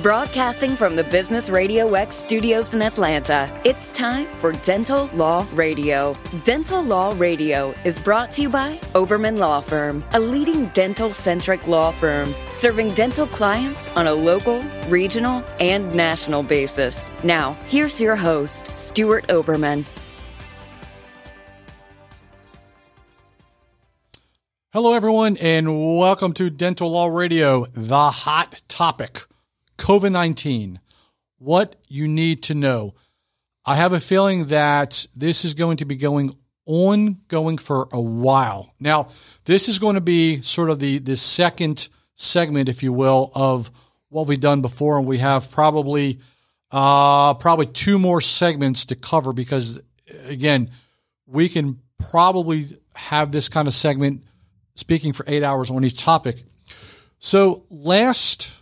Broadcasting from the Business Radio X studios in Atlanta, it's time for Dental Law Radio. Dental Law Radio is brought to you by Oberman Law Firm, a leading dental centric law firm serving dental clients on a local, regional, and national basis. Now, here's your host, Stuart Oberman. Hello, everyone, and welcome to Dental Law Radio, the hot topic COVID 19. What you need to know. I have a feeling that this is going to be going on going for a while. Now, this is going to be sort of the, the second segment, if you will, of what we've done before, and we have probably uh, probably two more segments to cover because, again, we can probably have this kind of segment speaking for eight hours on each topic. So last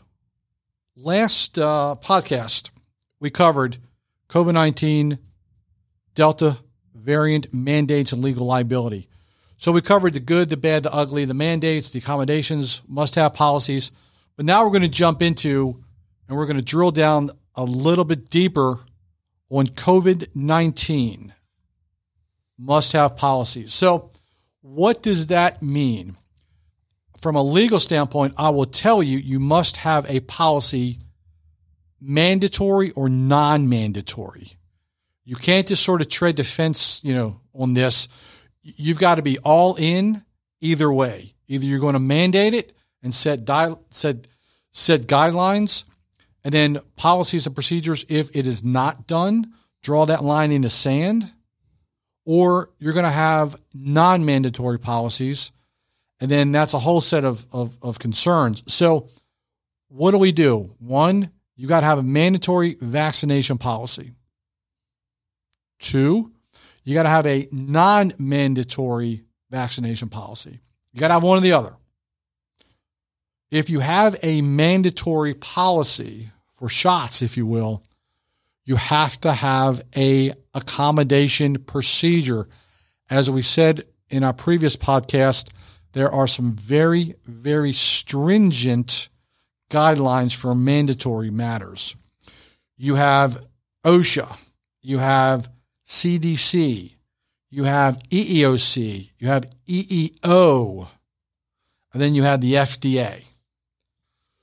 last uh, podcast we covered COVID nineteen, Delta variant mandates and legal liability. So we covered the good, the bad, the ugly, the mandates, the accommodations, must have policies. But now we're going to jump into and we're going to drill down a little bit deeper on COVID 19 must have policies. So what does that mean? From a legal standpoint, I will tell you, you must have a policy mandatory or non mandatory. You can't just sort of tread the fence, you know, on this. You've got to be all in either way. Either you're going to mandate it and set di- set set guidelines, and then policies and procedures if it is not done, draw that line in the sand or you're going to have non mandatory policies. And then that's a whole set of, of, of, concerns. So, what do we do? One, you got to have a mandatory vaccination policy. Two, you got to have a non mandatory vaccination policy. You got to have one or the other. If you have a mandatory policy for shots, if you will, you have to have a accommodation procedure. As we said in our previous podcast, there are some very, very stringent guidelines for mandatory matters. You have OSHA, you have CDC, you have EEOC, you have EEO, and then you have the FDA.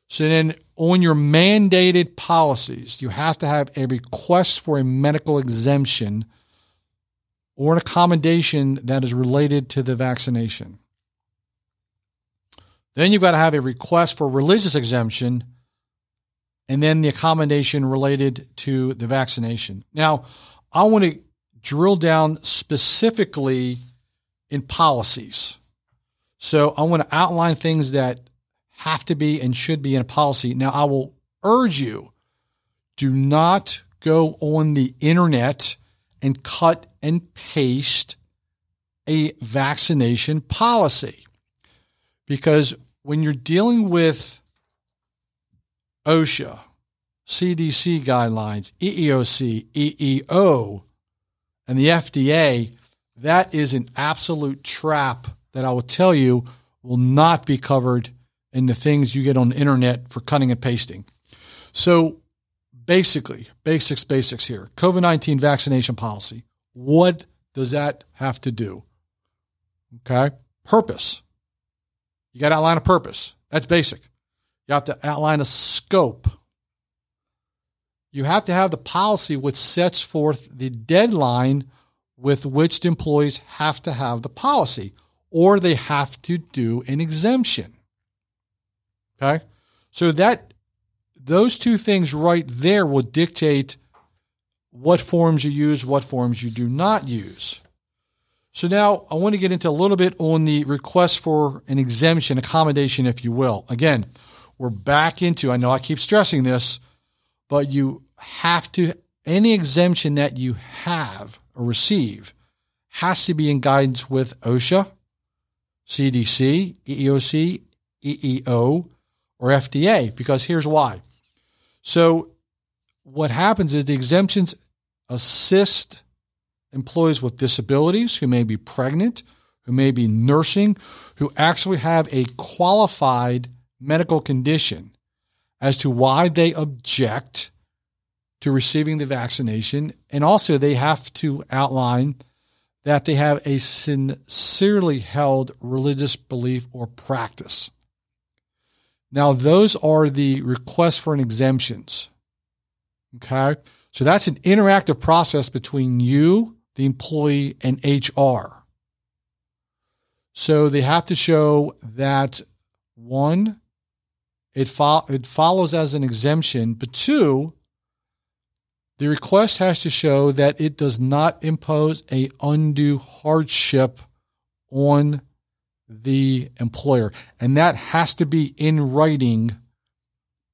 So then on your mandated policies, you have to have a request for a medical exemption or an accommodation that is related to the vaccination. Then you've got to have a request for religious exemption and then the accommodation related to the vaccination. Now, I want to drill down specifically in policies. So I want to outline things that have to be and should be in a policy. Now, I will urge you do not go on the internet and cut and paste a vaccination policy. Because when you're dealing with OSHA, CDC guidelines, EEOC, EEO, and the FDA, that is an absolute trap that I will tell you will not be covered in the things you get on the internet for cutting and pasting. So basically, basics, basics here. COVID 19 vaccination policy. What does that have to do? Okay. Purpose. You got to outline a purpose. That's basic. You have to outline a scope. You have to have the policy which sets forth the deadline with which the employees have to have the policy, or they have to do an exemption. Okay. So that those two things right there will dictate what forms you use, what forms you do not use. So now I want to get into a little bit on the request for an exemption, accommodation, if you will. Again, we're back into, I know I keep stressing this, but you have to, any exemption that you have or receive has to be in guidance with OSHA, CDC, EEOC, EEO, or FDA because here's why. So, what happens is the exemptions assist employees with disabilities who may be pregnant, who may be nursing, who actually have a qualified medical condition. as to why they object to receiving the vaccination. And also, they have to outline that they have a sincerely held religious belief or practice. Now, those are the requests for an exemptions. Okay. So that's an interactive process between you, the employee, and HR. So they have to show that one, it, fo- it follows as an exemption, but two, the request has to show that it does not impose a undue hardship on the employer. And that has to be in writing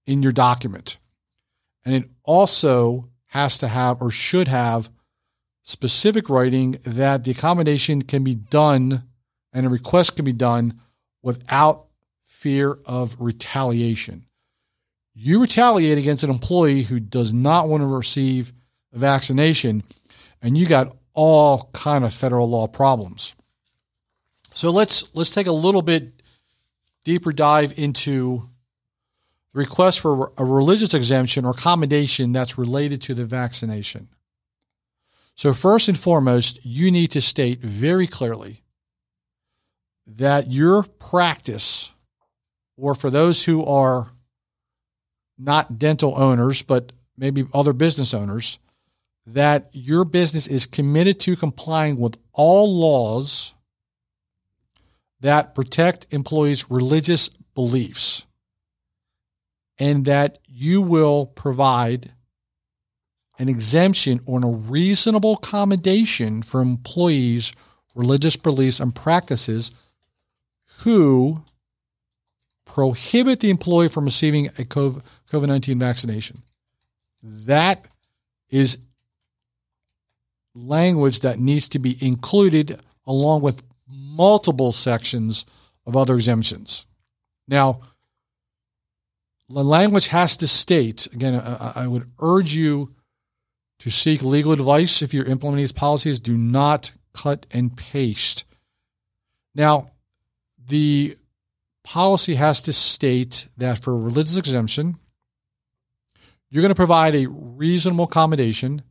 in your document. And it also has to have or should have specific writing that the accommodation can be done and a request can be done without fear of retaliation. You retaliate against an employee who does not want to receive a vaccination, and you got all kind of federal law problems. So let's let's take a little bit deeper dive into the request for a religious exemption or accommodation that's related to the vaccination. So first and foremost, you need to state very clearly that your practice or for those who are not dental owners but maybe other business owners that your business is committed to complying with all laws that protect employees' religious beliefs and that you will provide an exemption or a reasonable accommodation for employees' religious beliefs and practices who prohibit the employee from receiving a COVID 19 vaccination. That is language that needs to be included along with multiple sections of other exemptions. Now, the language has to state again, I would urge you to seek legal advice if you're implementing these policies. Do not cut and paste. Now, the policy has to state that for religious exemption, you're going to provide a reasonable accommodation.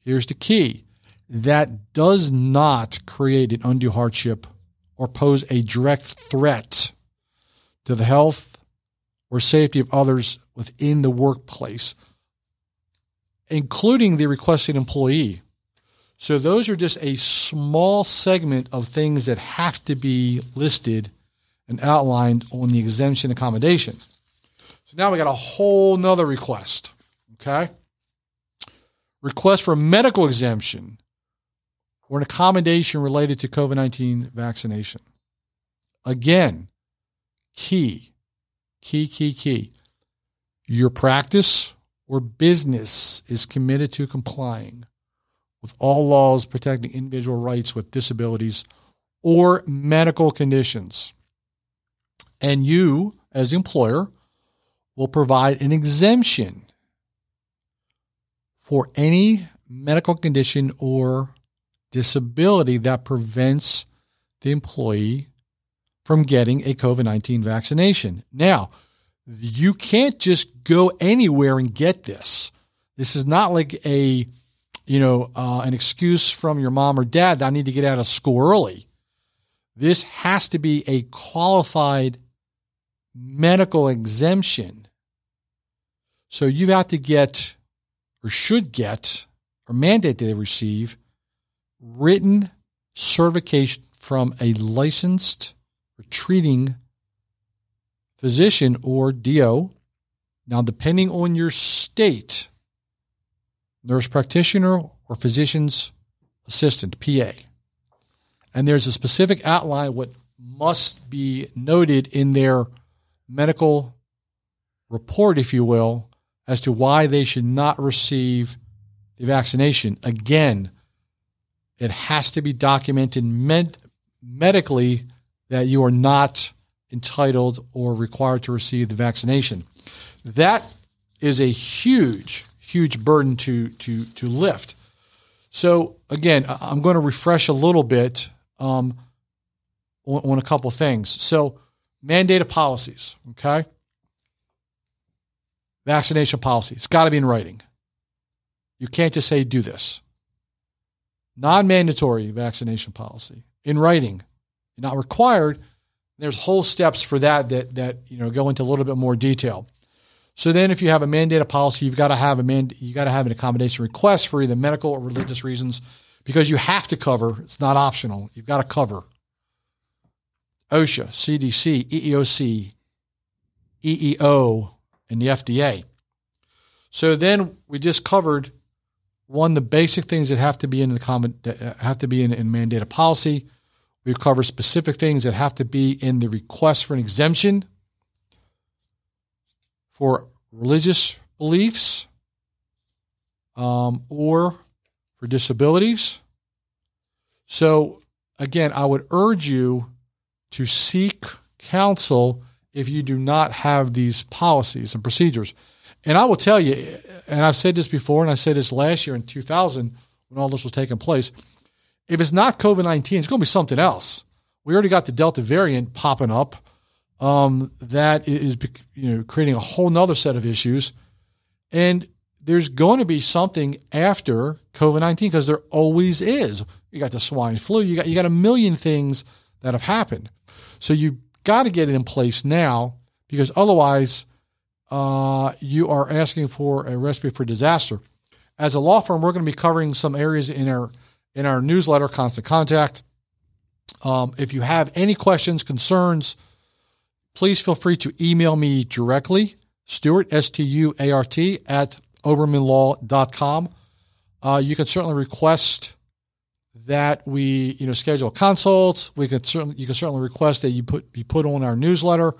Here's the key that does not create an undue hardship or pose a direct threat to the health or safety of others within the workplace, including the requesting employee. So, those are just a small segment of things that have to be listed and outlined on the exemption accommodation. So, now we got a whole nother request. Okay. Request for a medical exemption or an accommodation related to COVID 19 vaccination. Again, key, key, key, key. Your practice or business is committed to complying with all laws protecting individual rights with disabilities or medical conditions. And you, as the employer, will provide an exemption for any medical condition or disability that prevents the employee from getting a COVID 19 vaccination. Now, you can't just go anywhere and get this. This is not like a, you know, uh, an excuse from your mom or dad I need to get out of school early. This has to be a qualified medical exemption. So you have to get, or should get, or mandate that they receive written certification from a licensed or treating physician or DO. Now, depending on your state, nurse practitioner or physician's assistant, PA. And there's a specific outline what must be noted in their medical report, if you will, as to why they should not receive the vaccination. Again, it has to be documented med- medically that you are not entitled or required to receive the vaccination. That is a huge, huge burden to to to lift. So again, I'm going to refresh a little bit um, on, on a couple things. So mandated policies, okay. vaccination policy. It's got to be in writing. You can't just say, do this. Non mandatory vaccination policy in writing, You're not required. There's whole steps for that that, that you know, go into a little bit more detail. So then, if you have a mandated policy, you've got to have a man, you got to have an accommodation request for either medical or religious reasons, because you have to cover. It's not optional. You've got to cover OSHA, CDC, EEOC, EEO, and the FDA. So then we just covered one the basic things that have to be in the common that uh, have to be in, in mandated policy. We've covered specific things that have to be in the request for an exemption for religious beliefs um, or for disabilities. So, again, I would urge you to seek counsel if you do not have these policies and procedures. And I will tell you, and I've said this before, and I said this last year in 2000 when all this was taking place. If it's not COVID 19, it's going to be something else. We already got the Delta variant popping up um, that is you know creating a whole nother set of issues. And there's going to be something after COVID nineteen because there always is. You got the swine flu. You got you got a million things that have happened. So you got to get it in place now because otherwise, uh, you are asking for a recipe for disaster. As a law firm, we're going to be covering some areas in our in our newsletter, Constant Contact. Um, if you have any questions, concerns please feel free to email me directly, Stuart, S T U A R T, at obermanlaw.com. Uh, you can certainly request that we, you know, schedule consults. We could certainly, you can certainly request that you put be put on our newsletter.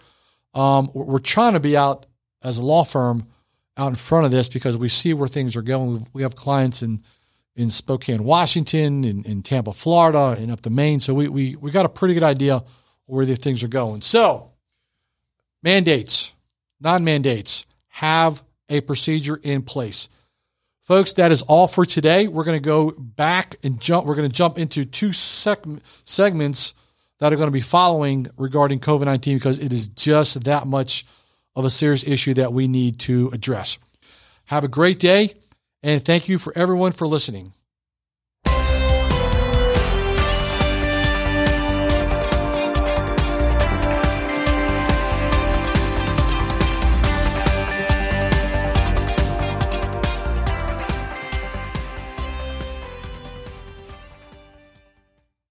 Um, we're trying to be out as a law firm out in front of this because we see where things are going. We have clients in in Spokane, Washington, in, in Tampa, Florida, and up to Maine. So we we we got a pretty good idea where the things are going. So mandates, non mandates, have a procedure in place. Folks, that is all for today. We're going to go back and jump. We're going to jump into two seg- segments that are going to be following regarding COVID 19 because it is just that much of a serious issue that we need to address. Have a great day, and thank you for everyone for listening.